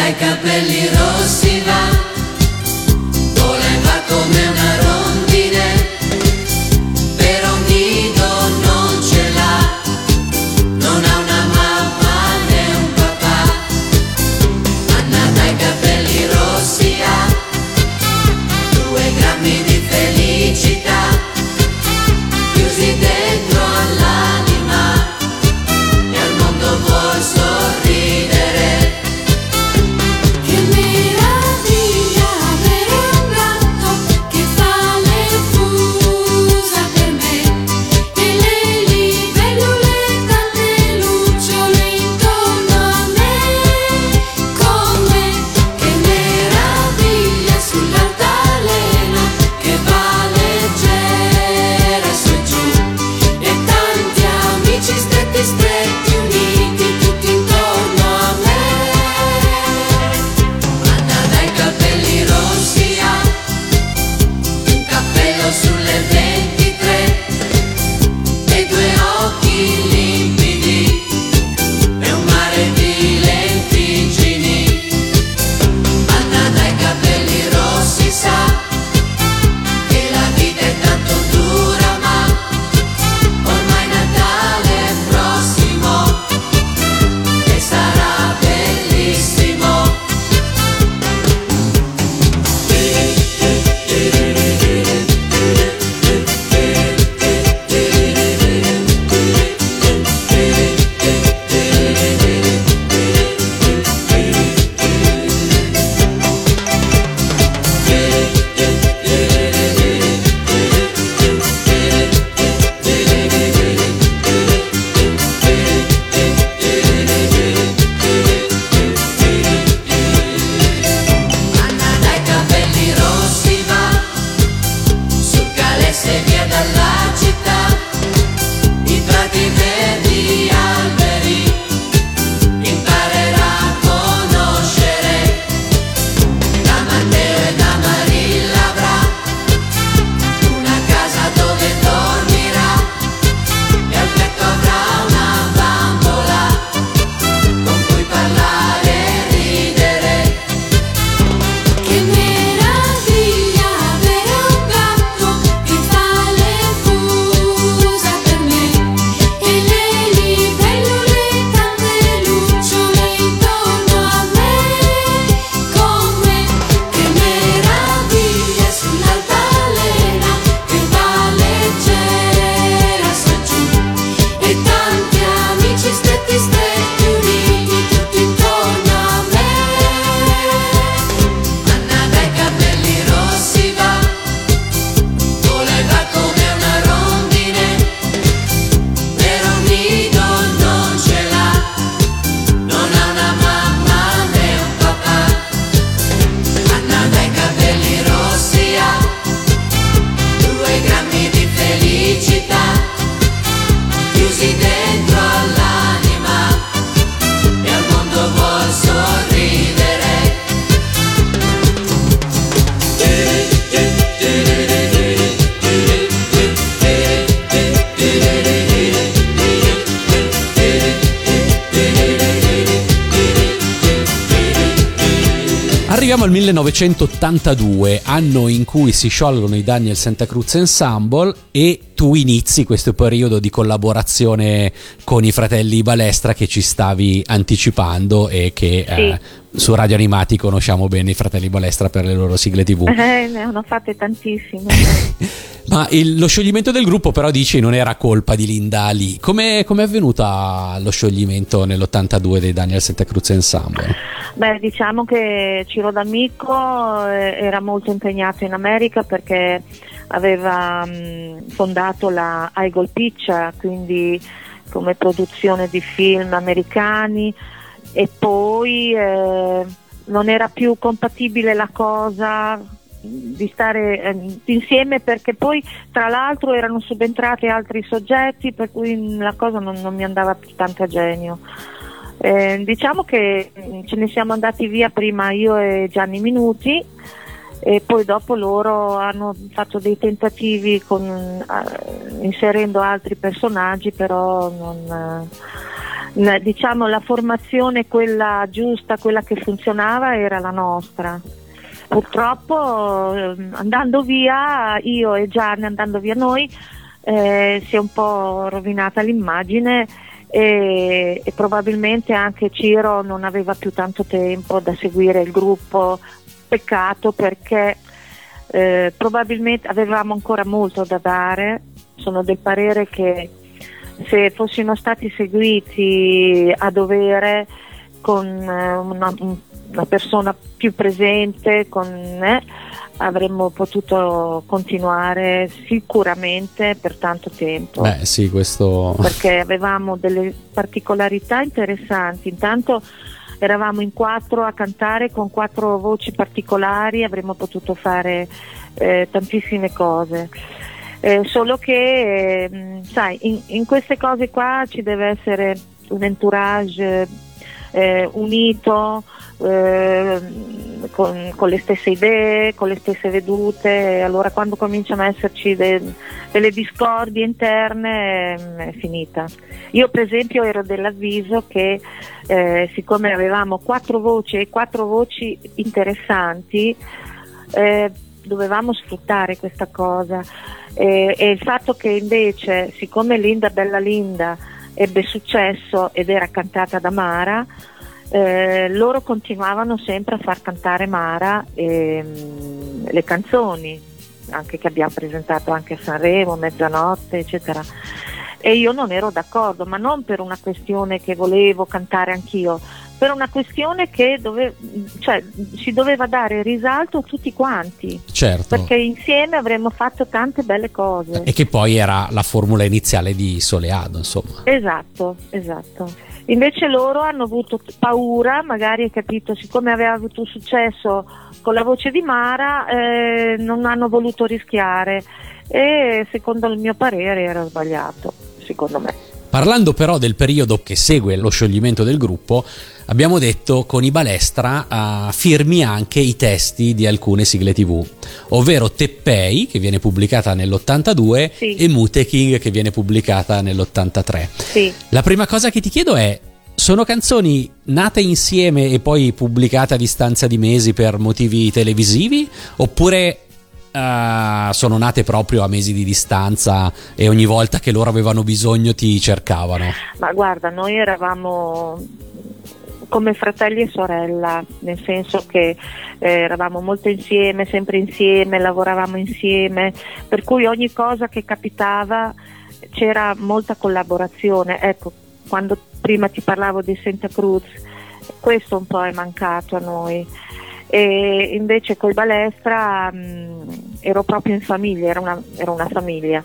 [SPEAKER 8] Dai capelli rossi va,
[SPEAKER 3] 1982, anno in cui si sciolgono i Daniel Santa Cruz Ensemble e tu inizi questo periodo di collaborazione con i fratelli Balestra che ci stavi anticipando e che eh, su Radio Animati conosciamo bene i fratelli Balestra per le loro sigle TV.
[SPEAKER 4] Eh, ne hanno fatte tantissime.
[SPEAKER 3] Ma il- lo scioglimento del gruppo però dici non era colpa di Linda Ali. Come è avvenuta lo scioglimento nell'82 dei Daniel Santa Cruz Ensemble?
[SPEAKER 4] Beh, diciamo che Ciro D'Amico eh, era molto impegnato in America perché aveva mh, fondato la Eagle Picture, quindi come produzione di film americani e poi eh, non era più compatibile la cosa di stare eh, insieme perché poi tra l'altro erano subentrati altri soggetti per cui la cosa non, non mi andava più tanto a genio. Eh, diciamo che mm, ce ne siamo andati via prima io e Gianni Minuti e poi dopo loro hanno fatto dei tentativi con, eh, inserendo altri personaggi però non, n- diciamo la formazione quella giusta, quella che funzionava era la nostra. Purtroppo ehm, andando via, io e Gianni andando via noi, eh, si è un po' rovinata l'immagine e, e probabilmente anche Ciro non aveva più tanto tempo da seguire il gruppo. Peccato perché eh, probabilmente avevamo ancora molto da dare. Sono del parere che se fossimo stati seguiti a dovere con eh, una, una persona più presente, con, eh, avremmo potuto continuare sicuramente per tanto tempo
[SPEAKER 3] Beh sì, questo...
[SPEAKER 4] perché avevamo delle particolarità interessanti. Intanto eravamo in quattro a cantare con quattro voci particolari, avremmo potuto fare eh, tantissime cose. Eh, solo che, eh, sai, in, in queste cose qua ci deve essere un entourage eh, unito, eh, con, con le stesse idee, con le stesse vedute, allora quando cominciano a esserci de- delle discordie interne ehm, è finita. Io per esempio ero dell'avviso che eh, siccome avevamo quattro voci e quattro voci interessanti, eh, dovevamo sfruttare questa cosa e il fatto che invece, siccome Linda Bella Linda ebbe successo ed era cantata da Mara, eh, loro continuavano sempre a far cantare Mara ehm, le canzoni, anche che abbiamo presentato anche a Sanremo, Mezzanotte, eccetera. E io non ero d'accordo, ma non per una questione che volevo cantare anch'io, per una questione che dove- cioè, si doveva dare risalto a tutti quanti,
[SPEAKER 3] Certo.
[SPEAKER 4] perché insieme avremmo fatto tante belle cose.
[SPEAKER 3] E che poi era la formula iniziale di Soleado, insomma.
[SPEAKER 4] Esatto, esatto. Invece loro hanno avuto paura, magari hai capito, siccome aveva avuto successo con la voce di Mara, eh, non hanno voluto rischiare e secondo il mio parere era sbagliato, secondo me.
[SPEAKER 3] Parlando però del periodo che segue lo scioglimento del gruppo, abbiamo detto con i Balestra eh, firmi anche i testi di alcune sigle TV, ovvero Teppei che viene pubblicata nell'82
[SPEAKER 4] Sì.
[SPEAKER 3] e Mute King che viene pubblicata nell'83.
[SPEAKER 4] Sì.
[SPEAKER 3] La prima cosa che ti chiedo è sono canzoni nate insieme e poi pubblicate a distanza di mesi per motivi televisivi oppure eh, sono nate proprio a mesi di distanza e ogni volta che loro avevano bisogno ti cercavano?
[SPEAKER 4] Ma guarda, noi eravamo come fratelli e sorella, nel senso che eh, eravamo molto insieme, sempre insieme, lavoravamo insieme, per cui ogni cosa che capitava c'era molta collaborazione. Ecco, quando prima ti parlavo di Santa Cruz, questo un po' è mancato a noi. E invece col Balestra mh, ero proprio in famiglia, era una, era una famiglia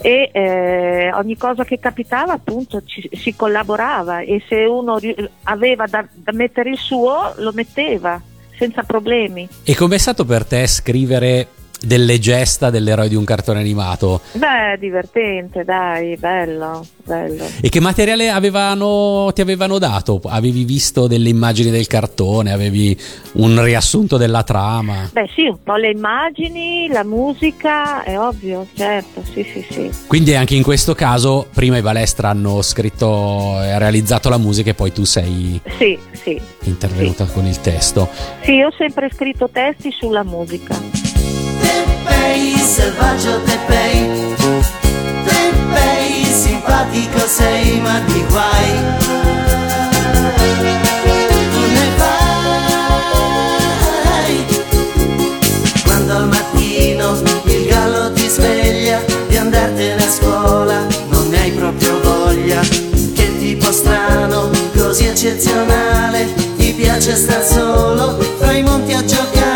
[SPEAKER 4] e eh, ogni cosa che capitava appunto ci- si collaborava e se uno aveva da, da mettere il suo lo metteva senza problemi.
[SPEAKER 3] E com'è stato per te scrivere delle gesta dell'eroe di un cartone animato.
[SPEAKER 4] Beh, divertente, dai, bello, bello.
[SPEAKER 3] E che materiale avevano, ti avevano dato? Avevi visto delle immagini del cartone? Avevi un riassunto della trama?
[SPEAKER 4] Beh sì, un po' le immagini, la musica, è ovvio, certo, sì sì sì.
[SPEAKER 3] Quindi anche in questo caso prima i Balestra hanno scritto e realizzato la musica e poi tu sei
[SPEAKER 4] Sì, sì.
[SPEAKER 3] intervenuta con il testo.
[SPEAKER 4] Sì, io ho sempre scritto testi sulla musica.
[SPEAKER 8] Teppei, selvaggio Teppei Teppei, simpatico sei ma di guai. Tu ne fai. Quando al mattino il gallo ti sveglia Di andartene a scuola non ne hai proprio voglia. Che tipo strano, così eccezionale Ti piace star solo fra i monti a giocare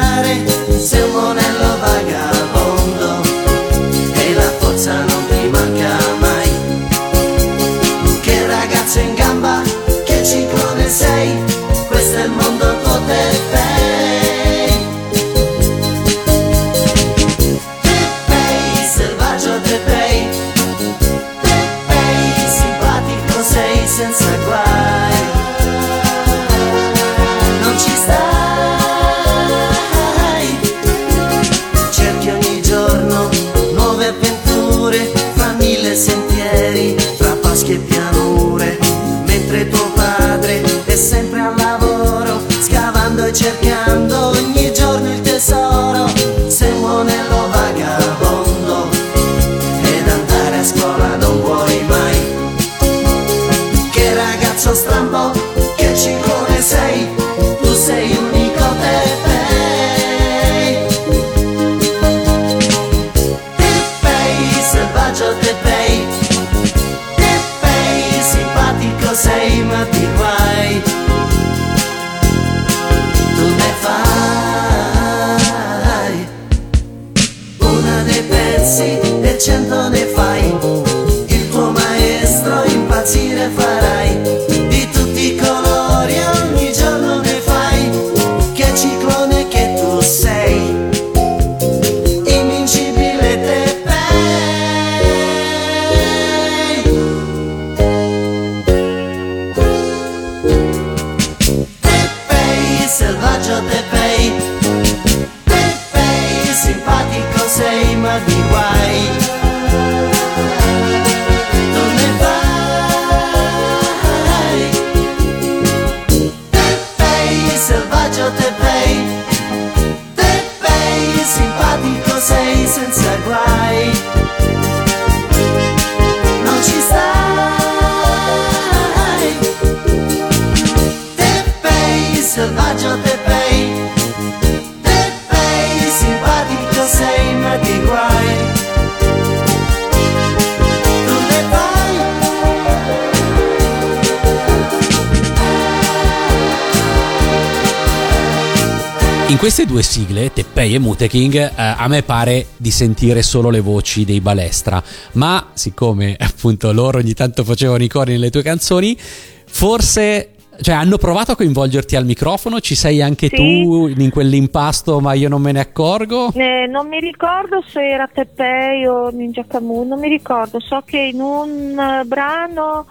[SPEAKER 8] Teppei e
[SPEAKER 3] Muteking, eh, a me pare di sentire solo le voci dei Balestra, ma siccome appunto loro ogni tanto facevano i cori nelle tue canzoni, forse cioè hanno provato a coinvolgerti al microfono, ci sei anche
[SPEAKER 4] Sì.
[SPEAKER 3] tu in quell'impasto, ma io non me ne accorgo.
[SPEAKER 4] Eh, non mi ricordo se era Teppei o Ninja Kamu, non mi ricordo, so che in un eh, brano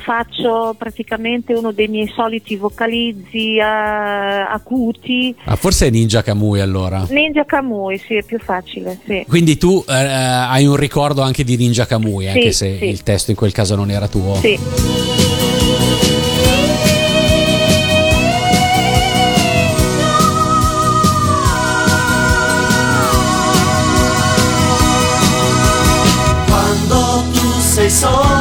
[SPEAKER 4] faccio praticamente uno dei miei soliti vocalizzi eh, acuti.
[SPEAKER 3] Ah, forse è Ninja Kamui allora.
[SPEAKER 4] Ninja Kamui, sì, è più facile, sì.
[SPEAKER 3] Quindi tu eh, hai un ricordo anche di Ninja Kamui, anche se
[SPEAKER 4] sì.
[SPEAKER 3] il testo in quel caso non era tuo.
[SPEAKER 4] Sì.
[SPEAKER 8] Quando tu sei solo,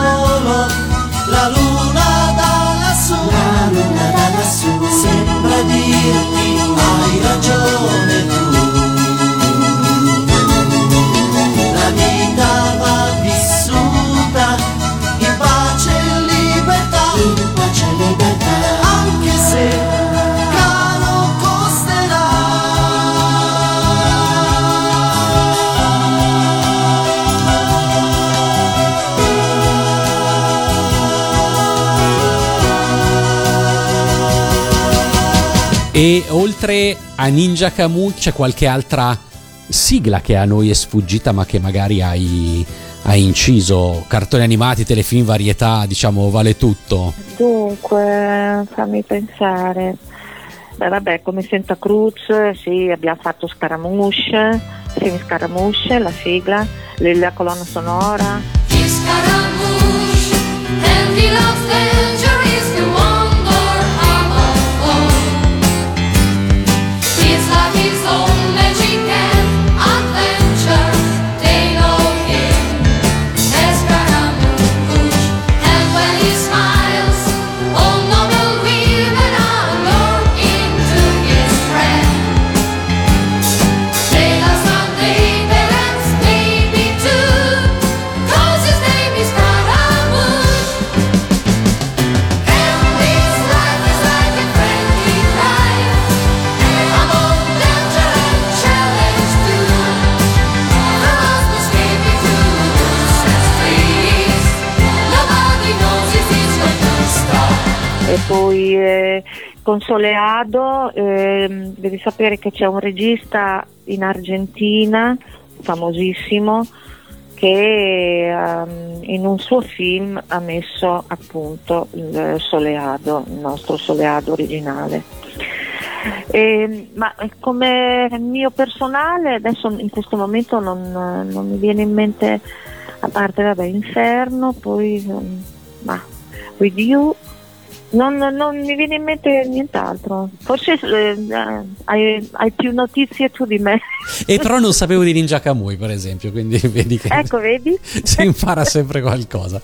[SPEAKER 8] E
[SPEAKER 3] oltre a Ninja Kamui c'è qualche altra sigla che a noi è sfuggita ma che magari hai, hai inciso? Cartoni animati, telefilm, varietà, diciamo, vale tutto.
[SPEAKER 4] Dunque, fammi pensare. Beh, vabbè, come Santa Cruz, sì, abbiamo fatto Scaramouche, film Scaramouche, la sigla, la colonna sonora.
[SPEAKER 5] Scaramouche, and he loves danger, he's the wonder his like his own.
[SPEAKER 4] Con Soleado ehm, devi sapere che c'è un regista in Argentina famosissimo che ehm, in un suo film ha messo appunto il Soleado, il nostro Soleado originale. E, ma come mio personale adesso in questo momento non, non mi viene in mente a parte vabbè Inferno poi mm, ma With You non, non mi viene in mente nient'altro. Forse eh, hai, hai più notizie tu di me.
[SPEAKER 3] E però non sapevo di Ninja Kamui, per esempio, quindi vedi che
[SPEAKER 4] ecco vedi?
[SPEAKER 3] si impara sempre qualcosa.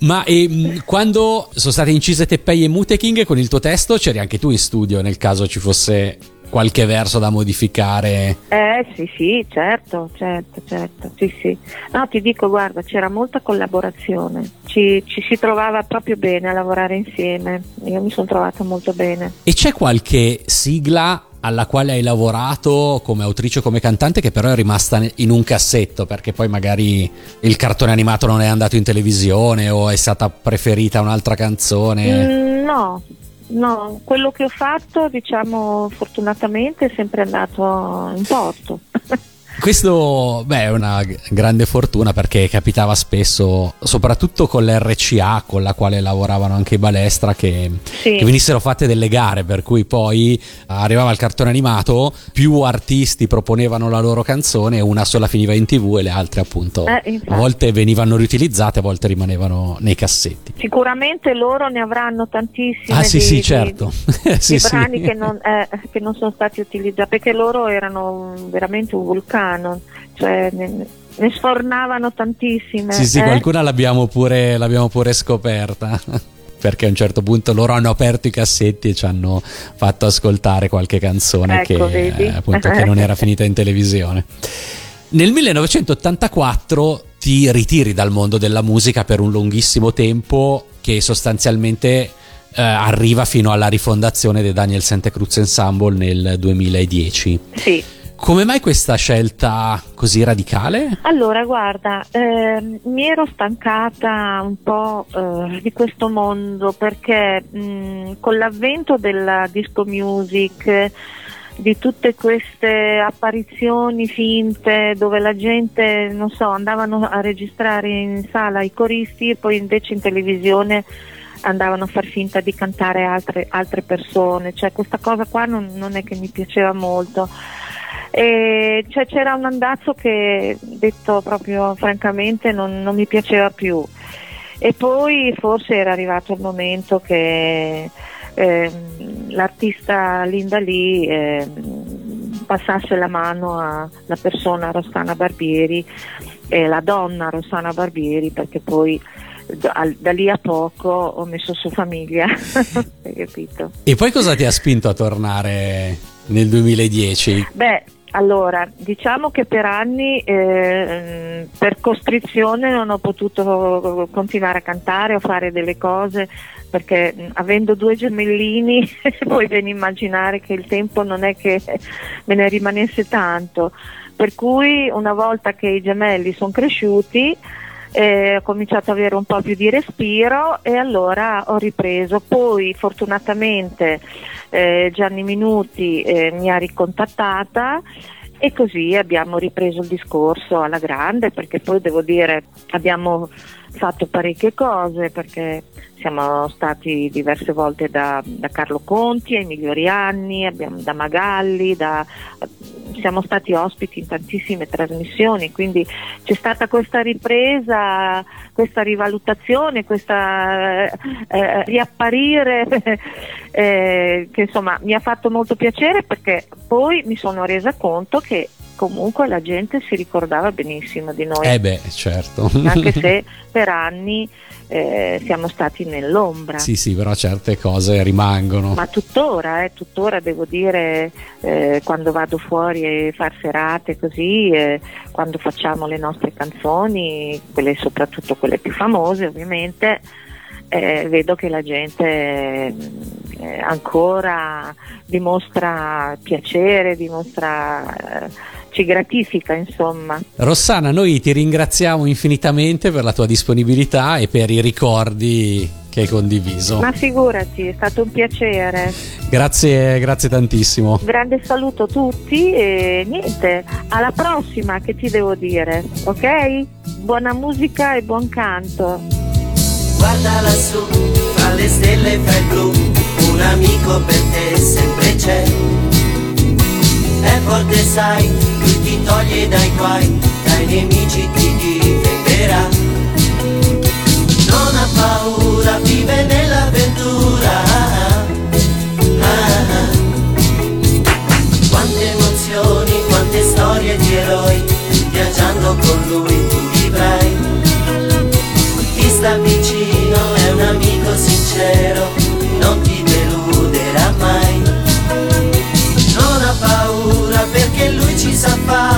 [SPEAKER 3] Ma e, mh, quando sono state incise Teppei e Muteking con il tuo testo, c'eri anche tu in studio nel caso ci fosse qualche verso da modificare.
[SPEAKER 4] Eh sì sì certo certo certo sì sì. No ti dico guarda c'era molta collaborazione. Ci, ci si trovava proprio bene a lavorare insieme. Io mi sono trovata molto bene.
[SPEAKER 3] E c'è qualche sigla alla quale hai lavorato come autrice o come cantante che però è rimasta in un cassetto perché poi magari il cartone animato non è andato in televisione o è stata preferita un'altra canzone?
[SPEAKER 4] Mm, no, no, quello che ho fatto, diciamo, fortunatamente è sempre andato in porto.
[SPEAKER 3] Questo beh, è una grande fortuna perché capitava spesso, soprattutto con l'RCA con la quale lavoravano anche i Balestra, che,
[SPEAKER 4] Sì.
[SPEAKER 3] che venissero fatte delle gare, per cui poi arrivava il cartone animato, più artisti proponevano la loro canzone una sola finiva in tv e le altre appunto
[SPEAKER 4] Eh,
[SPEAKER 3] a volte venivano riutilizzate, a volte rimanevano nei cassetti.
[SPEAKER 4] Sicuramente loro ne avranno tantissimi.
[SPEAKER 3] Ah sì
[SPEAKER 4] di,
[SPEAKER 3] sì
[SPEAKER 4] di-
[SPEAKER 3] certo, sì,
[SPEAKER 4] di
[SPEAKER 3] sì.
[SPEAKER 4] brani che non, eh, che non sono stati utilizzati perché loro erano veramente un vulcano, cioè ne, ne sfornavano tantissime.
[SPEAKER 3] Sì, sì,
[SPEAKER 4] eh.
[SPEAKER 3] qualcuna l'abbiamo pure, l'abbiamo pure scoperta. Perché a un certo punto loro hanno aperto i cassetti e ci hanno fatto ascoltare qualche canzone
[SPEAKER 4] Ecco,
[SPEAKER 3] che, eh, appunto, che non era finita in televisione. Nel 1984 ti ritiri dal mondo della musica per un lunghissimo tempo che sostanzialmente eh, arriva fino alla rifondazione dei Daniel Santa Cruz Ensemble nel 2010.
[SPEAKER 4] Sì.
[SPEAKER 3] Come mai questa scelta così radicale?
[SPEAKER 4] Allora, guarda, ehm, mi ero stancata un po' eh, di questo mondo perché mh, con l'avvento della disco music, eh, di tutte queste apparizioni finte dove la gente, non so, andavano a registrare in sala i coristi e poi invece in televisione andavano a far finta di cantare altre, altre persone, cioè questa cosa qua non- non è che mi piaceva molto. E cioè, c'era un andazzo che, detto proprio francamente, non, non mi piaceva più. E poi forse era arrivato il momento che ehm, l'artista Linda Lee ehm, passasse la mano alla persona Rossana Barbieri, e la donna Rossana Barbieri, perché poi da, da lì a poco ho messo su famiglia, hai capito?
[SPEAKER 3] E poi cosa ti ha spinto a tornare nel 2010?
[SPEAKER 4] Beh, allora, diciamo che per anni eh, per costrizione non ho potuto continuare a cantare o fare delle cose perché avendo due gemellini puoi ben immaginare che il tempo non è che me ne rimanesse tanto. Per cui una volta che i gemelli sono cresciuti eh, ho cominciato ad avere un po' più di respiro e allora ho ripreso. Poi fortunatamente eh, Gianni Minuti eh, mi ha ricontattata E così abbiamo ripreso il discorso alla grande perché poi devo dire abbiamo fatto parecchie cose perché siamo stati diverse volte da, da Carlo Conti ai migliori anni, abbiamo- da Magalli, da- siamo stati ospiti in tantissime trasmissioni, quindi c'è stata questa ripresa, questa rivalutazione, questa eh, eh, riapparire eh, che insomma mi ha fatto molto piacere perché poi mi sono resa conto che comunque la gente si ricordava benissimo di noi
[SPEAKER 3] Eh beh, certo.
[SPEAKER 4] anche se per anni eh, siamo stati nell'ombra.
[SPEAKER 3] Sì, sì, però certe cose rimangono.
[SPEAKER 4] Ma tuttora, eh, tuttora devo dire, eh, quando vado fuori e far serate così, eh, quando facciamo le nostre canzoni, quelle, soprattutto quelle più famose ovviamente, eh, vedo che la gente eh, ancora dimostra piacere, dimostra, ci gratifica insomma.
[SPEAKER 3] Rossana, noi ti ringraziamo infinitamente per la tua disponibilità e per i ricordi che hai condiviso.
[SPEAKER 4] Ma figurati, è stato un piacere.
[SPEAKER 3] Grazie, grazie tantissimo.
[SPEAKER 4] Grande saluto a tutti e niente, alla prossima che ti devo dire, ok? Buona musica e buon canto.
[SPEAKER 8] Guarda lassù, fra le stelle e fra il blu, un amico per te sempre c'è. È forte sai, toglie dai guai, dai nemici ti difenderà. Non ha paura, vive nell'avventura. Ah, ah. Quante emozioni, quante storie di eroi, viaggiando con lui tu vivrai ti sta vicino, è un amico sincero, non ti deluderà mai. Non ha paura perché lui ci sa fare